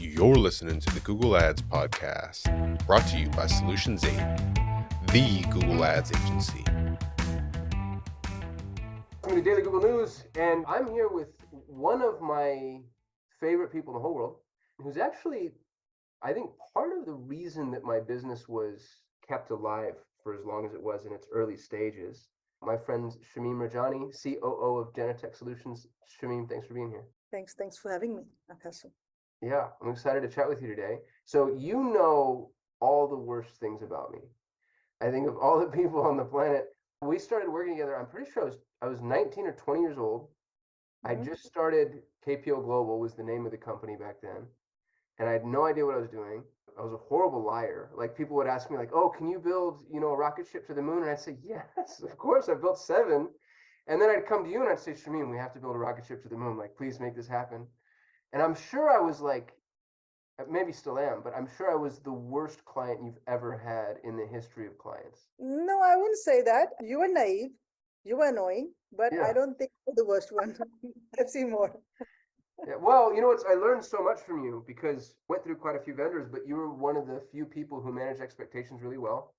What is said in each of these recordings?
You're listening to the Google Ads Podcast, brought to you by Solutions 8, the Google Ads agency. Welcome to Daily Google News, and I'm here with one of my favorite people in the whole world, who's actually, I think, part of the reason that my business was kept alive for as long as it was in its early stages. My friend Shamim Rajani, COO of Genetech Solutions. Shamim, thanks for being here. Thanks. Thanks for having me, Akasu. Yeah, I'm excited to chat with you today. So you know all the worst things about me. I think of all the people on the planet. We started working together. I'm pretty sure I was I was 19 or 20 years old. I Mhm. just started KPO Global was the name of the company back then. And I had no idea what I was doing. I was a horrible liar. Like people would ask me like, "Oh, can you build, you know, a rocket ship to the moon?" And I'd say, "Yes, of course. I built 7." And then I'd come to you and I'd say, "Shamim, we have to build a rocket ship to the moon. Like, please make this happen." And I'm sure I was like uh, maybe still am, but I'm sure I was the worst client you've ever had in the history of clients. No, I wouldn't say that. You were naive. You were annoying, but Yeah. I don't think you're the worst one. I've seen more. Yeah, well, you know what? I learned so much from you because went through quite a few vendors, but you were one of the few people who managed expectations really well.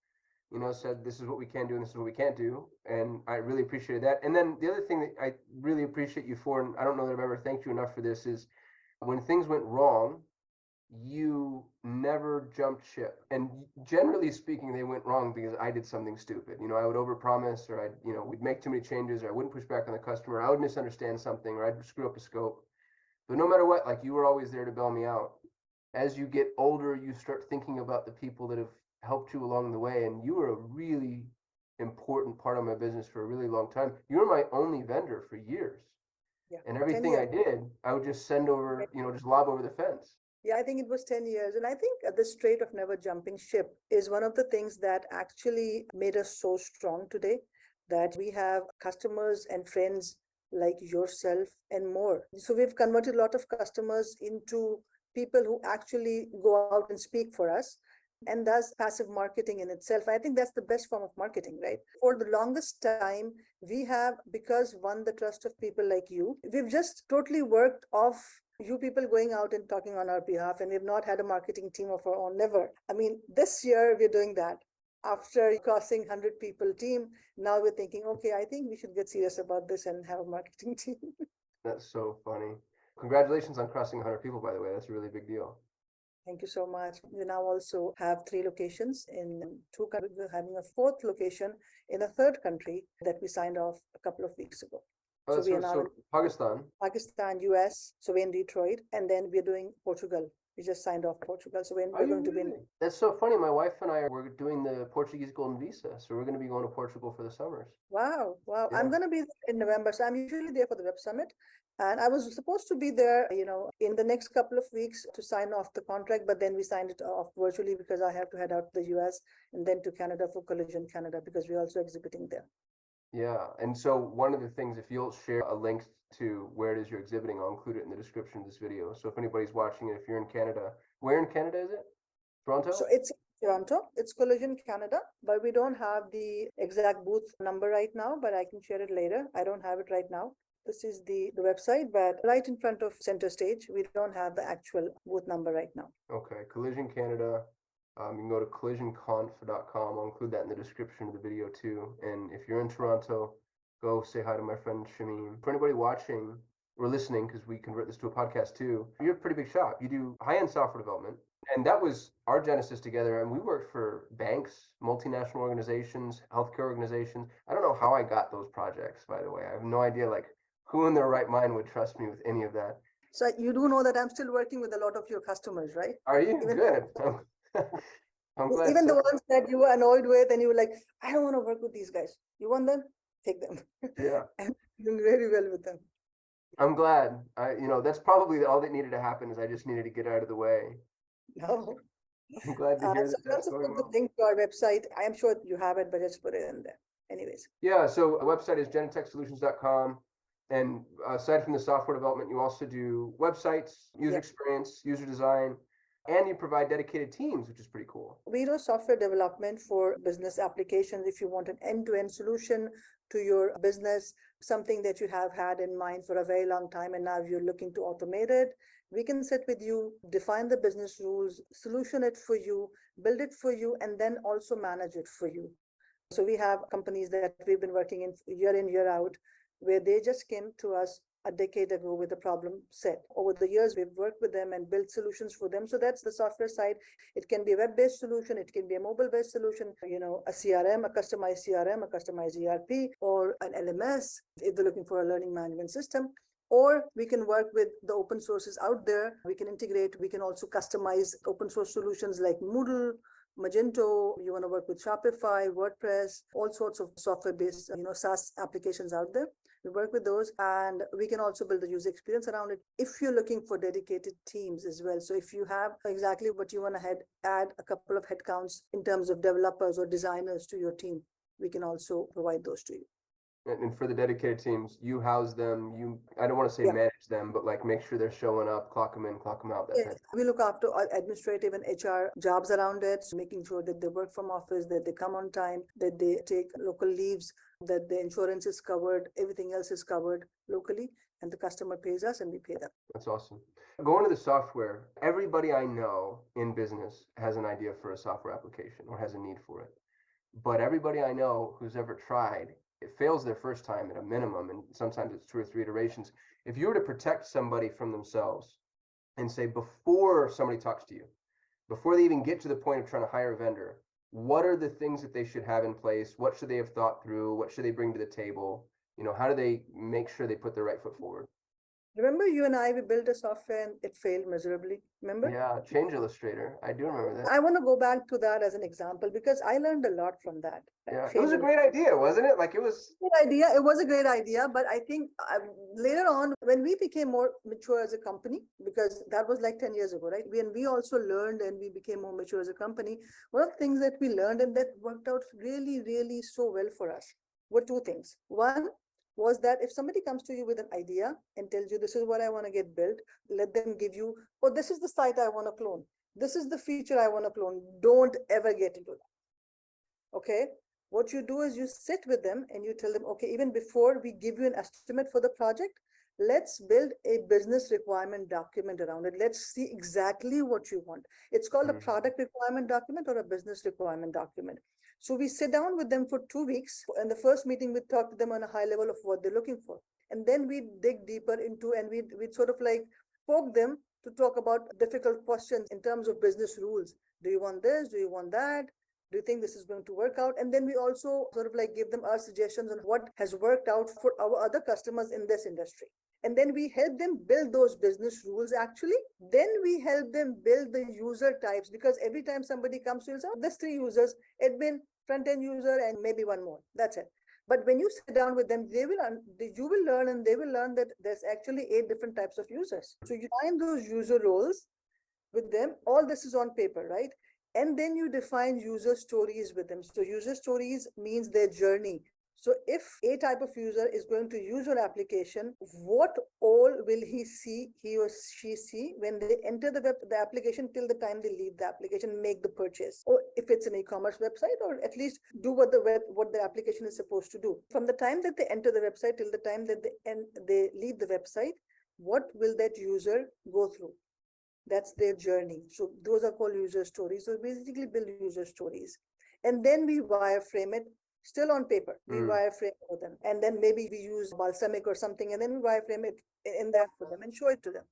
You know, said this is what we can do and this is what we can't do, and I really appreciated that. And then the other thing that I really appreciate you for, and I don't know that I've ever thanked you enough for this, is when things went wrong, you never jumped ship. And generally speaking, they went wrong because I did something stupid. You know, I would overpromise, or I'd, you know, we'd make too many changes, or I wouldn't push back on the customer, I would misunderstand something, or I'd screw up a scope. But no matter what, like you were always there to bail me out. As you get older, you start thinking about the people that have helped you along the way, and you were a really important part of my business for a really long time. You were my only vendor for years. Yeah. And everything I did, I would just send over, you know, just lob over the fence. Yeah, I think it was 10 years. And I think the trait of never jumping ship is one of the things that actually made us so strong today that we have customers and friends like yourself and more. So we've converted a lot of customers into people who actually go out and speak for us and does passive marketing in itself. I think that's the best form of marketing, right? For the longest time, we have, because won the trust of people like you, we've just totally worked off you people going out and talking on our behalf, and we've not had a marketing team of our own, never. I mean, this year we're doing that. After crossing 100 people team, now we're thinking, okay, I think we should get serious about this and have a marketing team. That's so funny. Congratulations on crossing 100 people, by the way. That's a really big deal. Thank you so much. We now also have three locations in two countries. We're having a fourth location in a third country that we signed off a couple of weeks ago. Oh, So that's we are now so in- Pakistan. Pakistan, US, so we're in Detroit, and then we're doing Portugal. We just signed off Portugal, so we're, we're going to be in? That's so funny. My wife and I are we're doing the Portuguese Golden Visa, so we're going to be going to Portugal for the summers. Wow, wow. I'm gonna be in November, so I'm usually there for the Web Summit. And I was supposed to be there, you know, in the next couple of weeks to sign off the contract, but then we signed it off virtually because I have to head out to the US and then to Canada for Collision Canada because we're also exhibiting there. Yeah, and so one of the things, if you'll share a link to where it is you're exhibiting, I'll include it in the description of this video. So if anybody's watching it, if you're in Canada, where in Canada is it? Toronto? So it's Toronto, it's Collision Canada, but we don't have the exact booth number right now, but I can share it later. I don't have it right now. This is the, the website, but right in front of center stage, we don't have the actual booth number right now. Okay, Collision Canada. Um, you can go to collisionconf.com. I'll include that in the description of the video too. And if you're in Toronto, go say hi to my friend Shamim. For anybody watching or listening, because we convert this to a podcast too, you're a pretty big shop. You do high-end software development. And that was our genesis together. And we worked for banks, multinational organizations, healthcare organizations. I don't know how I got those projects, by the way. I have no idea like who in their right mind would trust me with any of that. So you do know that I'm still working with a lot of your customers, right? Are you Even- good? I'm glad. Even the ones that you were annoyed with and you were like, I don't want to work with these guys. You want them? Take them. Yeah, and doing very well with them. I'm glad. I, you know, that's probably all that needed to happen is I just needed to get out of the way. No. I'm glad to Uh, hear so that I'll that's also going well. link to our website. I am sure you have it, but just put it in there. Anyways. Yeah, so the website is genetechsolutions.com. And uh, aside from the software development, you also do websites, user experience, user design, and you provide dedicated teams, which is pretty cool. We do software development for business applications. If you want an end-to-end solution to your business, something that you have had in mind for a very long time and now you're looking to automate it. We can sit with you, define the business rules, solution it for you, build it for you, and then also manage it for you. So we have companies that we've been working in year in, year out, where they just came to us a decade ago with a problem set. Over the years, we've worked with them and built solutions for them. So that's the software side. It can be a web-based solution, it can be a mobile-based solution, you know, a CRM, a customized CRM, a customized ERP, or an LMS if they're looking for a learning management system. Or we can work with the open sources out there. We can integrate, we can also customize open source solutions like Moodle, Magento, you want to work with Shopify, WordPress, all sorts of software-based, you know, SaaS applications out there. We work with those and we can also build the user experience around it if you're looking for dedicated teams as well. So if you have exactly what you want to head, add a couple of headcounts in terms of developers or designers to your team, we can also provide those to you. And, and for the dedicated teams, you house them, you, I don't want to say Yeah. manage them, but like make sure they're showing up, clock them in, clock them out, that Yeah, we look after administrative and HR jobs around it, so making sure that they work from office, that they come on time, that they take local leaves, that the insurance is covered, everything else is covered locally, and the customer pays us and we pay them. That's awesome. Going to the software, everybody I know in business has an idea for a software application or has a need for it. But everybody I know who's ever tried, it fails their first time at a minimum, and sometimes it's two or three iterations. If you were to protect somebody from themselves and say before somebody talks to you, before they even get to the point of trying to hire a vendor, what are the things that they should have in place? What should they have thought through? What should they bring to the table? You know, how do they make sure they put their right foot forward? Remember you and I, we built a software and it failed miserably, remember? Yeah, Change Illustrator. I do remember that. I want to go back to that as an example because I learned a lot from that. Yeah, it was a great idea, wasn't it? Like it was. Good idea. It was a great idea, but I think uh, later on, when we became more mature as a company, because that was like 10 years ago, right? When we also learned and we became more mature as a company, one of the things that we learned and that worked out really, really so well for us were two things. One was that if somebody comes to you with an idea and tells you, this is what I want to get built, let them give you, oh, this is the site I want to clone. This is the feature I want to clone. Don't ever get into that. Okay what you do is you sit with them and you tell them, okay, even before we give you an estimate for the project, let's build a business requirement document around it. Let's see exactly what you want. It's called a Mhm. product requirement document or a business requirement document. So we sit down with them for two weeks. In the first meeting, we talk to them on a high level of what they're looking for. And then we dig deeper into and we we sort of like poke them to talk about difficult questions in terms of business rules. Do you want this? Do you want that? do you think this is going to work out and then we also sort of like give them our suggestions on what has worked out for our other customers in this industry and then we help them build those business rules actually then we help them build the user types because every time somebody comes to us oh, there's three users admin front end user and maybe one more. That's it. But when you sit down with them they will you will learn and they will learn that there's actually eight different types of users. So you find those user roles with them. All this is on paper right? And then you define user stories with them. So user stories means their journey. So if a type of user is going to use your application, what all will he see, he or she see when they enter the web, the application till the time they leave the application, make the purchase. Or if it's an e-commerce website, or at least do what the web, what the application is supposed to do. From the time that they enter the website till the time that they end, they leave the website, what will that user go through? That's their journey. So those are called user stories. So basically build user stories. And then we wireframe it still on paper. We Mm. wireframe for them. And then maybe we use Balsamiq or something and then we wireframe it in that for them and show it to them.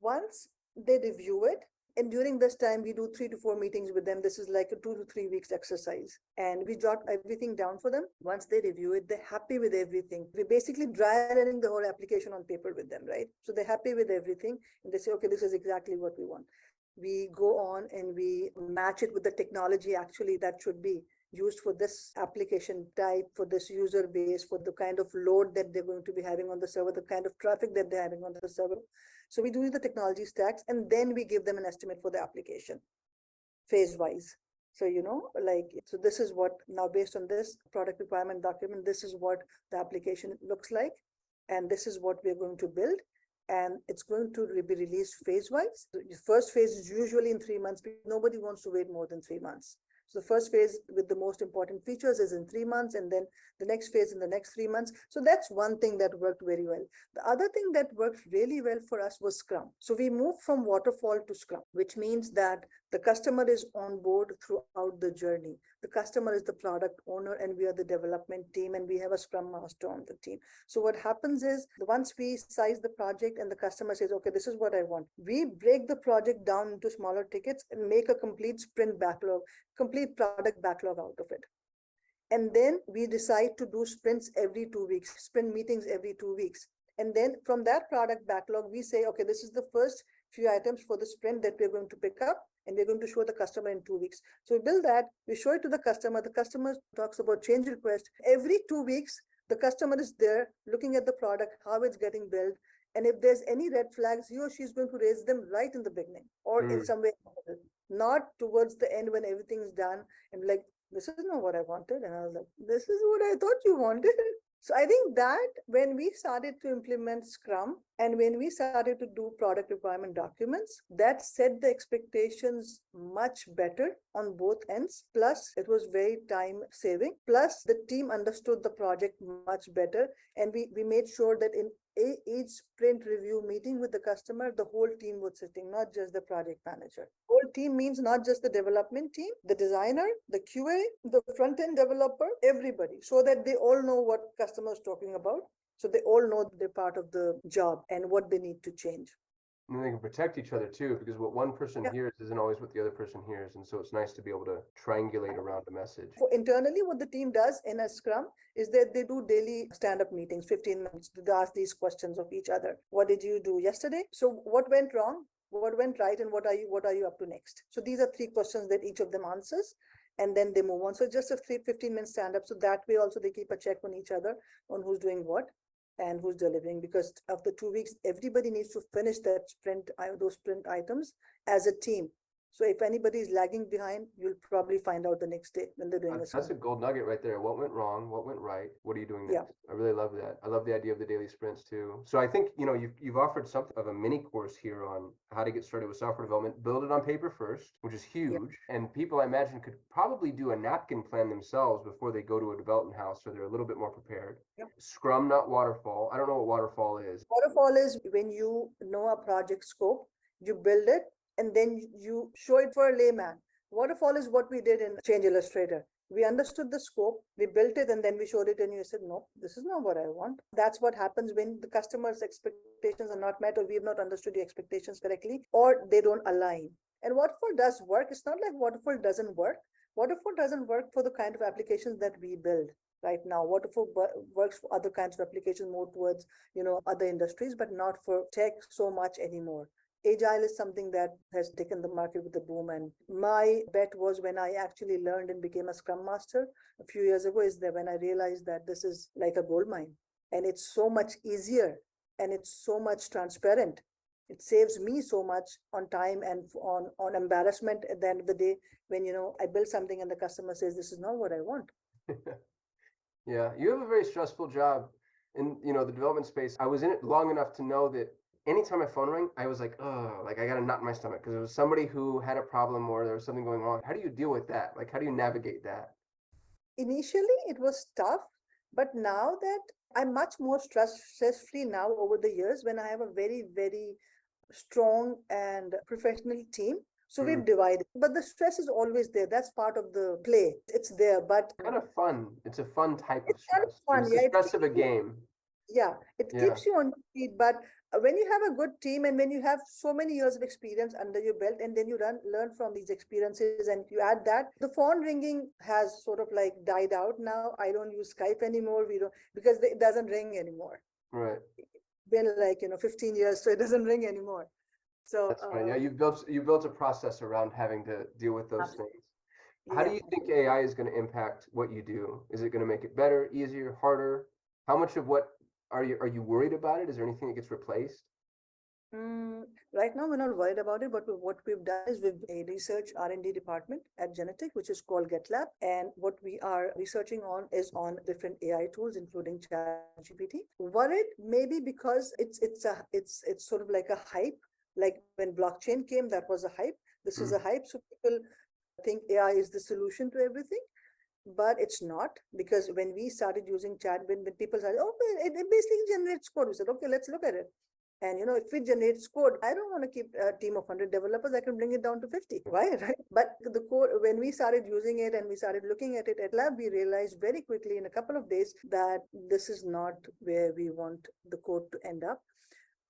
Once they review it, and during this time, we do three to four meetings with them. This is like a two to three weeks exercise. And we jot everything down for them. Once they review it, they're happy with everything. We're basically dry running the whole application on paper with them, right? So they're happy with everything. And they say, okay, this is exactly what we want. We go on and we match it with the technology actually that should be used for this application type, for this user base, for the kind of load that they're going to be having on the server, the kind of traffic that they're having on the server. So we do the technology stacks and then we give them an estimate for the application phase wise. So, you know, like, so this is what now based on this product requirement document, this is what the application looks like. And this is what we're going to build. And it's going to be released phase wise. The first phase is usually in three months. but Nobody wants to wait more than three months. So the first phase with the most important features is in three months, and then the next phase in the next three months. So that's one thing that worked very well. The other thing that worked really well for us was Scrum. So we moved from waterfall to Scrum, which means that the customer is on board throughout the journey. The customer is the product owner, and we are the development team, and we have a Scrum Master on the team. So what happens is once we size the project and the customer says, okay, this is what I want, we break the project down into smaller tickets and make a complete sprint backlog, complete product backlog out of it. And then we decide to do sprints every two weeks, sprint meetings every two weeks. And then from that product backlog, we say, okay, this is the first few items for the sprint that we're going to pick up and we're going to show the customer in two weeks. So we build that, we show it to the customer. The customer talks about change request. Every two weeks, the customer is there looking at the product, how it's getting built. And if there's any red flags, he or she is going to raise them right in the beginning or in Mm. some way, not towards the end when everything is done and like, this is not what I wanted. And I was like, this is what I thought you wanted. So I think that when we started to implement Scrum and when we started to do product requirement documents, that set the expectations much better on both ends. Plus, it was very time saving. Plus, the team understood the project much better. And we, we made sure that in a, each sprint review meeting with the customer, the whole team was sitting, not just the project manager. Whole team means not just the development team, the designer, the QA, the front end developer, everybody, so that they all know what customers talking about. So they all know they're part of the job and what they need to change. And they can protect each other too, because what one person Yeah. hears isn't always what the other person hears. And so it's nice to be able to triangulate around a message. For internally, what the team does in a scrum is that they do daily stand-up meetings, 15 minutes, to ask these questions of each other. What did you do yesterday? So what went wrong? What went right? And what are you what are you up to next? So these are three questions that each of them answers. And then they move on. So just a three, 15 minute stand-up. So that way also they keep a check on each other on who's doing what and who's delivering because after two weeks, everybody needs to finish that sprint, those sprint items as a team. So if anybody is lagging behind, you'll probably find out the next day when they're doing a That's that's a gold nugget right there. What went wrong? What went right? What are you doing next? Yeah. I really love that. I love the idea of the daily sprints too. So I think, you know, you've, you've offered something of a mini course here on how to get started with software development. Build it on paper first, which is huge. And people I imagine could probably do a napkin plan themselves before they go to a development house, so they're a little bit more prepared. Yep. Scrum, not waterfall. I don't know what waterfall is. Waterfall is when you know a project scope, you build it, and then you- show it for a layman. Waterfall is what we did in Change Illustrator. We understood the scope, we built it, and then we showed it, and you said, no, this is not what I want. That's what happens when the customer's expectations are not met, or we have not understood the expectations correctly, or they don't align. And Waterfall does work. It's not like Waterfall doesn't work. Waterfall doesn't work for the kind of applications that we build right now. Waterfall works for other kinds of applications more towards you know other industries but not for tech so much anymore agile is something that has taken the market with the boom and my bet was when i actually learned and became a scrum master a few years ago is that when i realized that this is like a gold mine and it's so much easier and it's so much transparent it saves me so much on time and on on embarrassment at the end of the day when you know i build something and the customer says this is not what i want Yeah, you have a very stressful job in, you know, the development space. I was in it long enough to know that anytime my phone rang, I was like, oh, like I got a knot in my stomach because it was somebody who had a problem or there was something going wrong. How do you deal with that? Like, how do you navigate that? initially it was tough but now that i'm much more stress stress free now over the years when i have a very very strong and professional team so we've mm. divided but the stress is always there that's part of the play it's there but Kind of fun. It's a fun type of It's kind of stress. fun, It's yeah, it stress of a game. yeah it Yeah. keeps you on your feet but when you have a good team and when you have so many years of experience under your belt and then you run learn from these experiences and you add that the phone ringing has sort of like died out now i don't use skype anymore we don't because it doesn't ring anymore Right. been like you know 15 years so it doesn't ring anymore so That's fine. Yeah, uh, you've built you built a process around having to deal with those things. How do you think AI is going to impact what you do? Is it going to make it better, easier, harder? How much of what are you are you worried about it? Is there anything that gets replaced? Mm, right now we're not worried about it but what we've done is we've a research r&d department at Genetech which is called getlab and what we are researching on is on different ai tools including ChatGPT. worried maybe because it's it's a it's it's sort of like a hype like when blockchain came that was a hype this is a hype so people think AI is the solution to everything. But it's not because when we started using chat, when, when people said, oh, it, it basically generates code, we said, okay, let's look at it. And you know, if it generates code, I don't want to keep a team of 100 developers. I can bring it down to 50. Why? Right. But the code, when we started using it and we started looking at it at lab, we realized very quickly in a couple of days that this is not where we want the code to end up.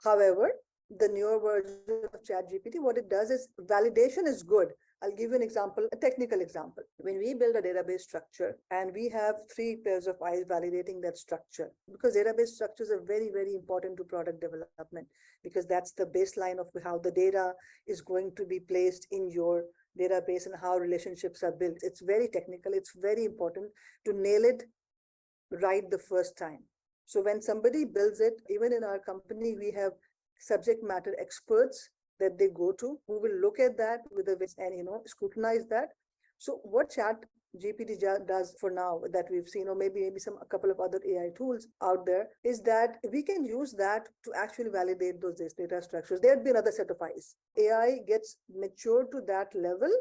However, the newer version of ChatGPT, what it does is validation is good. I'll give you an example, a technical example. When we build a database structure and we have three pairs of eyes validating that structure, because database structures are very, very important to product development, because that's the baseline of how the data is going to be placed in your database and how relationships are built. It's very technical. It's very important to nail it right the first time. So when somebody builds it, even in our company, we have subject matter experts that they go to who will look at that with a and you know scrutinize that. So what chat gpt does for now that we've seen or maybe maybe some a couple of other ai tools out there is that we can use that to actually validate those data structures. There'd be another set of eyes. Ai gets matured to that level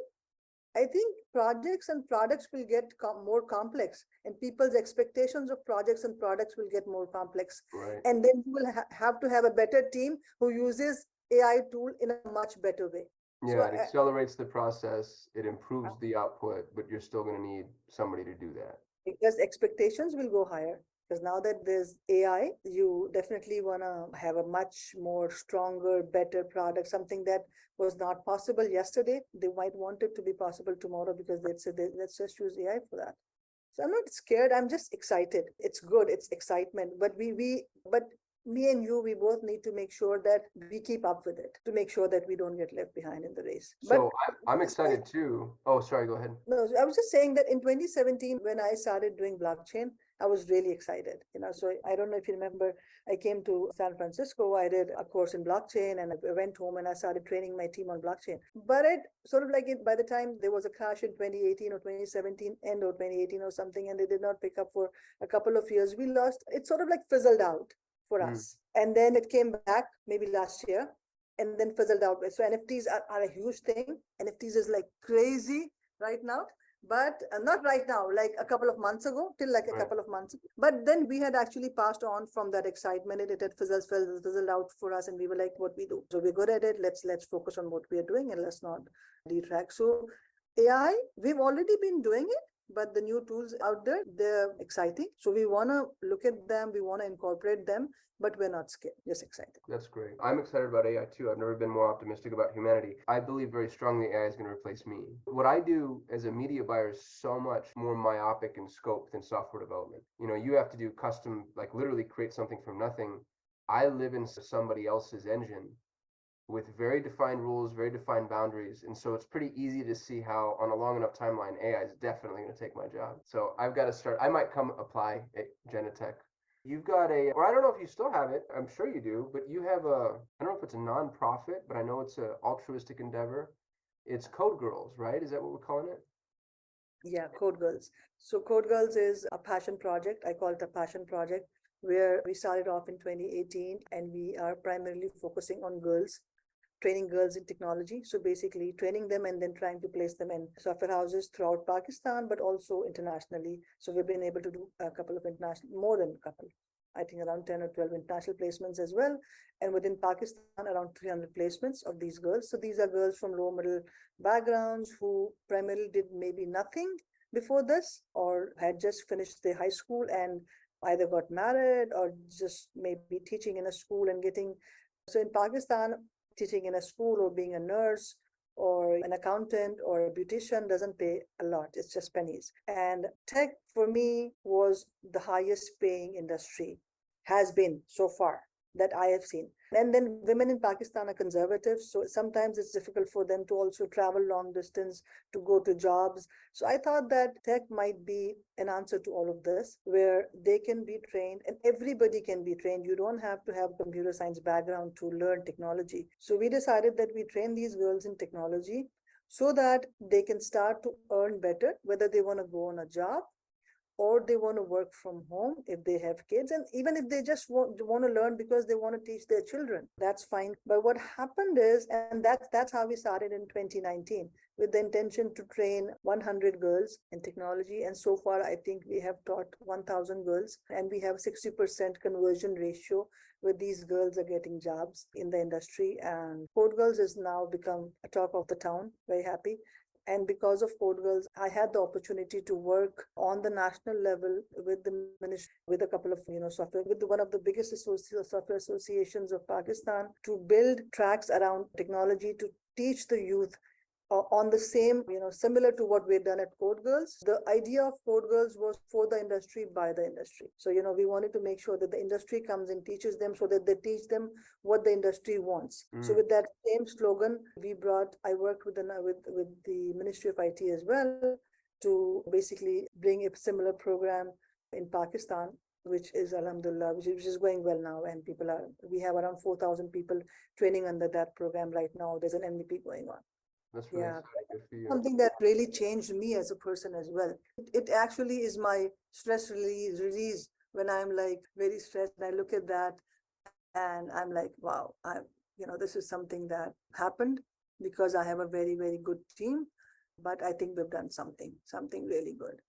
I think projects and products will get com more complex and people's expectations of projects and products will get more complex. Right. And then you will ha have to have a better team who uses AI tool in a much better way. Yeah, So it I- accelerates the process, it improves the output, but you're still gonna need somebody to do that. because expectations will go higher. Because now that there's AI, you definitely want to have a much more stronger, better product, something that was not possible yesterday. They might want it to be possible tomorrow because they'd say, let's just use AI for that. So I'm not scared. I'm just excited. It's good. It's excitement. But we, we, but me and you, we both need to make sure that we keep up with it to make sure that we don't get left behind in the race. But So I'm, I'm excited too. Oh, sorry, go ahead. no, I was just saying that in 2017, when I started doing blockchain, I was really excited. You know, so I don't know if you remember, I came to San Francisco. I did a course in blockchain, and I went home and I started training my team on blockchain. But it sort of like it by the time there was a crash in 2018 or 2017, end of 2018 or something, and they did not pick up for a couple of years. We lost. It sort of like fizzled out for Mm. us, and then it came back maybe last year, and then fizzled out. So NFTs are, are a huge thing. NFTs is like crazy right now but uh, not right now like a couple of months ago till like a Right. couple of months. Ago. but then we had actually passed on from that excitement. It, it had fizzled, fizzled, fizzled out for us and we were like what we do? So we're good at it. Let's let's focus on what we are doing and let's not detract. So ai we've already been doing it but the new tools out there they're exciting so we want to look at them we want to incorporate them but we're not scared just excited That's great. I'm excited about AI too. I've never been more optimistic about humanity. I believe very strongly AI is going to replace me. What I do as a media buyer is so much more myopic in scope than software development. You know, you have to do custom, like literally create something from nothing. I live in somebody else's engine with very defined rules, very defined boundaries. And so it's pretty easy to see how, on a long enough timeline, AI is definitely going to take my job. So I've got to start. I might come apply at Genetech You've got a, or I don't know if you still have it. I'm sure you do, but you have a, I don't know if it's a nonprofit, but I know it's a altruistic endeavor. It's Code Girls, right? Is that what we're calling it? Yeah, Code Girls. So Code Girls is a passion project. I call it a passion project where we started off in 2018 and we are primarily focusing on girls, training girls in technology. So basically training them and then trying to place them in software houses throughout Pakistan, but also internationally. So we've been able to do a couple of international, more than a couple. I think around 10 or 12 international placements as well. And within Pakistan, around 300 placements of these girls. So these are girls from low middle backgrounds who primarily did maybe nothing before this or had just finished their high school and either got married or just maybe teaching in a school and getting. So in Pakistan, teaching in a school or being a nurse or an accountant or a beautician doesn't pay a lot it's just pennies. And tech for me was the highest paying industry has been so far that i have seen. And then women in pakistan are conservative so sometimes it's difficult for them to also travel long distance to go to jobs. So i thought that tech might be an answer to all of this where they can be trained and everybody can be trained. You don't have to have computer science background to learn technology. So we decided that we train these girls in technology so that they can start to earn better whether they want to go on a job or they want to work from home if they have kids and even if they just want, want to learn because they want to teach their children that's fine. But what happened is and that's that's how we started in 2019 with the intention to train 100 girls in technology and so far i think we have taught 1000 girls and we have 60% conversion ratio where these girls are getting jobs in the industry and code girls has now become a talk of the town very happy and because of code girls i had the opportunity to work on the national level with the ministry with a couple of you know software with one of the biggest associ- software associations of pakistan to build tracks around technology to teach the youth on the same, you know, similar to what we've done at Code Girls. The idea of Code Girls was for the industry, by the industry. So, you know, we wanted to make sure that the industry comes and teaches them so that they teach them what the industry wants. So Mm. with that same slogan, we brought, I worked with the, with, with the Ministry of IT as well to basically bring a similar program in Pakistan which is alhamdulillah which is, which is going well now and people are we have around 4000 people training under that program right now there's an mvp going on That's really Yeah, exciting. Good for something that really changed me as a person as well. It, it actually is my stress release release when I'm like very stressed and I look at that and I'm like, wow, I you know, this is something that happened because I have a very, very good team. But I think we've done something, something really good.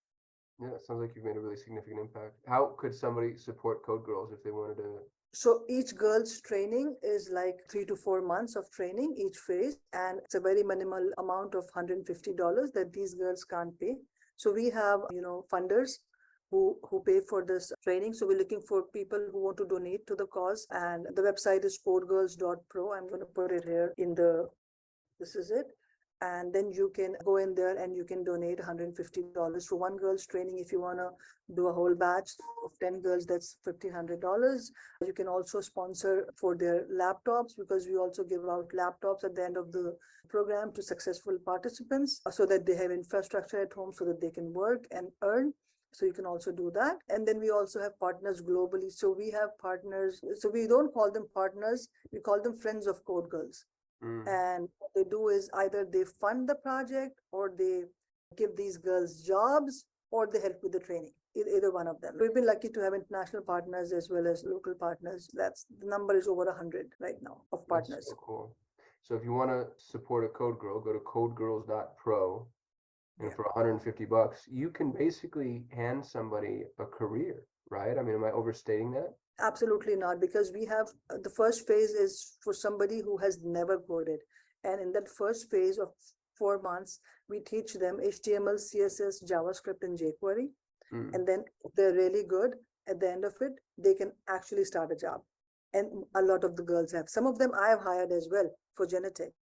Yeah, it sounds like you've made a really significant impact. How could somebody support Code Girls if they wanted to? So each girl's training is like three to four months of training each phase, and it's a very minimal amount of $150 that these girls can't pay. So we have, you know, funders who who pay for this training. So we're looking for people who want to donate to the cause, and the website is codegirls.pro. I'm going to put it here in the. This is it. And then you can go in there and you can donate $150 for one girl's training. If you want to do a whole batch of 10 girls, that's $1,500. You can also sponsor for their laptops because we also give out laptops at the end of the program to successful participants uh, so that they have infrastructure at home so that they can work and earn. So you can also do that. And then we also have partners globally. So we have partners. So we don't call them partners, we call them friends of Code Girls. Mm, And what they do is either they fund the project or they give these girls jobs or they help with the training. Either one of them. We've been lucky to have international partners as well as local partners. That's the number is over a hundred right now of partners. so cool. So if you want to support a Code Girl, go to codegirls.pro. And Yeah. for 150 bucks, you can basically hand somebody a career, right? I mean, am I overstating that? Absolutely not, because we have, uh, the first phase is for somebody who has never coded. And in that first phase of four months, we teach them HTML, CSS, JavaScript, and jQuery. Mm, And then they're really good at the end of it, they can actually start a job. And a lot of the girls have. Some of them I have hired as well for Genetech.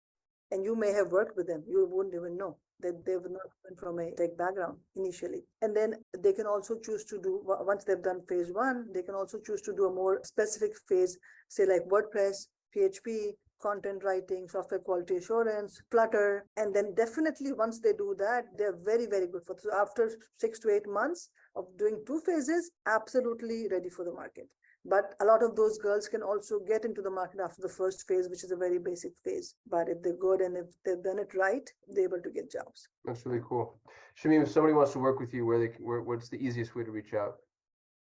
And you may have worked with them. You wouldn't even know that they were not from a tech background initially. And then they can also choose to do, once they've done phase one, they can also choose to do a more specific phase, say like WordPress, PHP, content writing, software quality assurance, Flutter. And then definitely once they do that, they're very, very good for, so after six to eight months of doing two phases, absolutely ready for the market. But a lot of those girls can also get into the market after the first phase, which is a very basic phase. But if they're good and if they've done it right, they're able to get jobs. that's really cool. Shamim, if somebody wants to work with you, where they, where, what's the easiest way to reach out?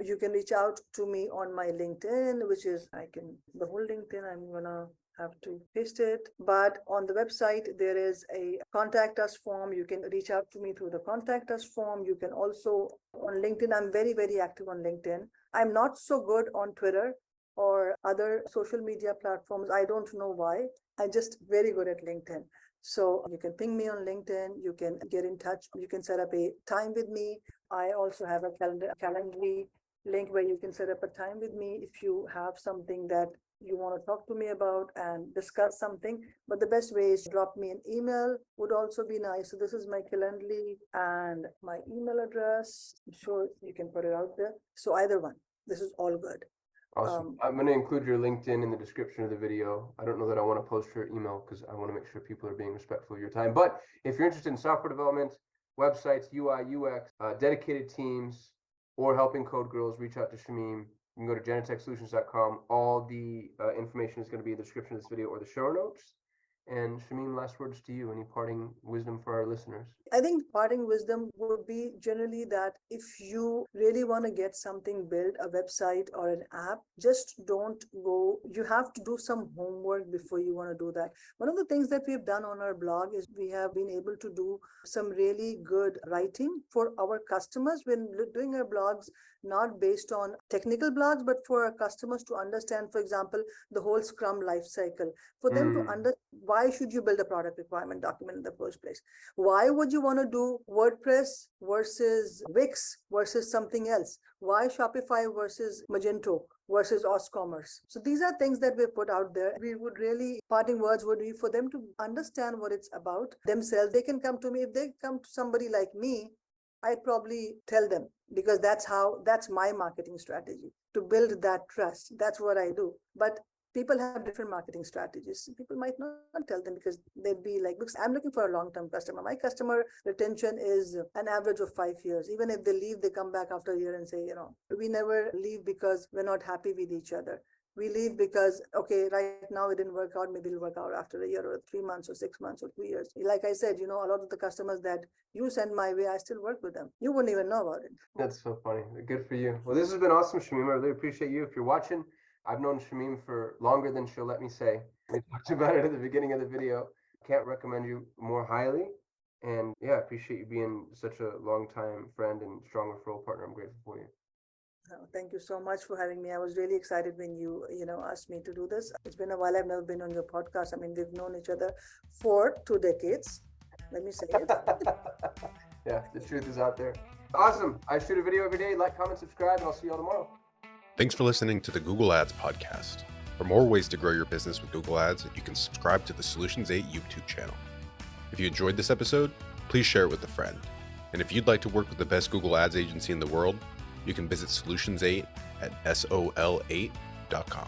You can reach out to me on my LinkedIn, which is, I can, the whole LinkedIn, I'm gonna have to paste it. But on the website, there is a contact us form. You can reach out to me through the contact us form. You can also, on LinkedIn, I'm very, very active on LinkedIn. I'm not so good on Twitter or other social media platforms. I don't know why. I'm just very good at LinkedIn. So you can ping me on LinkedIn. You can get in touch. You can set up a time with me. I also have a calendar, Calendly link where you can set up a time with me if you have something that you want to talk to me about and discuss something. But the best way is drop me an email would also be nice. So this is my Calendly and my email address. I'm sure you can put it out there. So either one, this is all good. Awesome. Um, I'm gonna include your LinkedIn in the description of the video. I don't know that I want to post your email because I want to make sure people are being respectful of your time. But if you're interested in software development, websites, UI, UX, uh, dedicated teams, or helping code girls, reach out to Shamim. You can go to genetechsolutions.com. All the uh, information is going to be in the description of this video or the show notes. And Shamim, last words to you. Any parting wisdom for our listeners? I think parting wisdom would be generally that if you really want to get something built, a website or an app, just don't go. You have to do some homework before you want to do that. One of the things that we've done on our blog is we have been able to do some really good writing for our customers when doing our blogs, not based on technical blogs, but for our customers to understand, for example, the whole Scrum life cycle. For them to Mm. understand why should you build a product requirement document in the first place? Why would you want to do WordPress versus Wix versus something else? Why Shopify versus Magento versus OsCommerce? So these are things that we put out there. We would really, parting words would be for them to understand what it's about themselves. They can come to me. If they come to somebody like me, I'd probably tell them because that's how, that's my marketing strategy to build that trust. That's what I do. But people have different marketing strategies. People might not tell them because they'd be like, looks, I'm looking for a long-term customer. My customer retention is an average of five years. Even if they leave, they come back after a year and say, you know, we never leave because we're not happy with each other. We leave because, okay, right now it didn't work out. Maybe it'll work out after a year or three months or six months or two years. Like I said, you know, a lot of the customers that you send my way, I still work with them. You wouldn't even know about it. That's so funny. Good for you. Well, this has been awesome, Shamim. I really appreciate you. If you're watching, I've known Shamim for longer than she'll let me say. We talked about it at the beginning of the video. Can't recommend you more highly. And yeah, I appreciate you being such a long time friend and strong referral partner. I'm grateful for you. Oh, Thank you so much for having me. I was really excited when you, you know, asked me to do this. It's been a while. I've never been on your podcast. I mean, we've known each other for two decades. Let me say it. yeah, the truth is out there. Awesome. I shoot a video every day. Like, comment, subscribe, and I'll see you all tomorrow. Thanks for listening to the Google Ads podcast. For more ways to grow your business with Google Ads, you can subscribe to the Solutions 8 YouTube channel. If you enjoyed this episode, please share it with a friend. And if you'd like to work with the best Google Ads agency in the world, you can visit Solutions 8 at sol8.com.